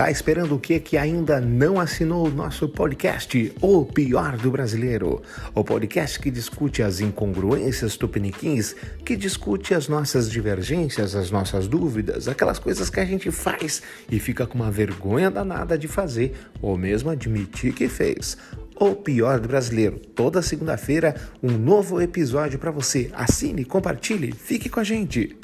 Tá esperando o que que ainda não assinou o nosso podcast, O Pior do Brasileiro? O podcast que discute as incongruências tupiniquins, que discute as nossas divergências, as nossas dúvidas, aquelas coisas que a gente faz e fica com uma vergonha danada de fazer ou mesmo admitir que fez. O Pior do Brasileiro, toda segunda-feira, um novo episódio para você. Assine, compartilhe, fique com a gente.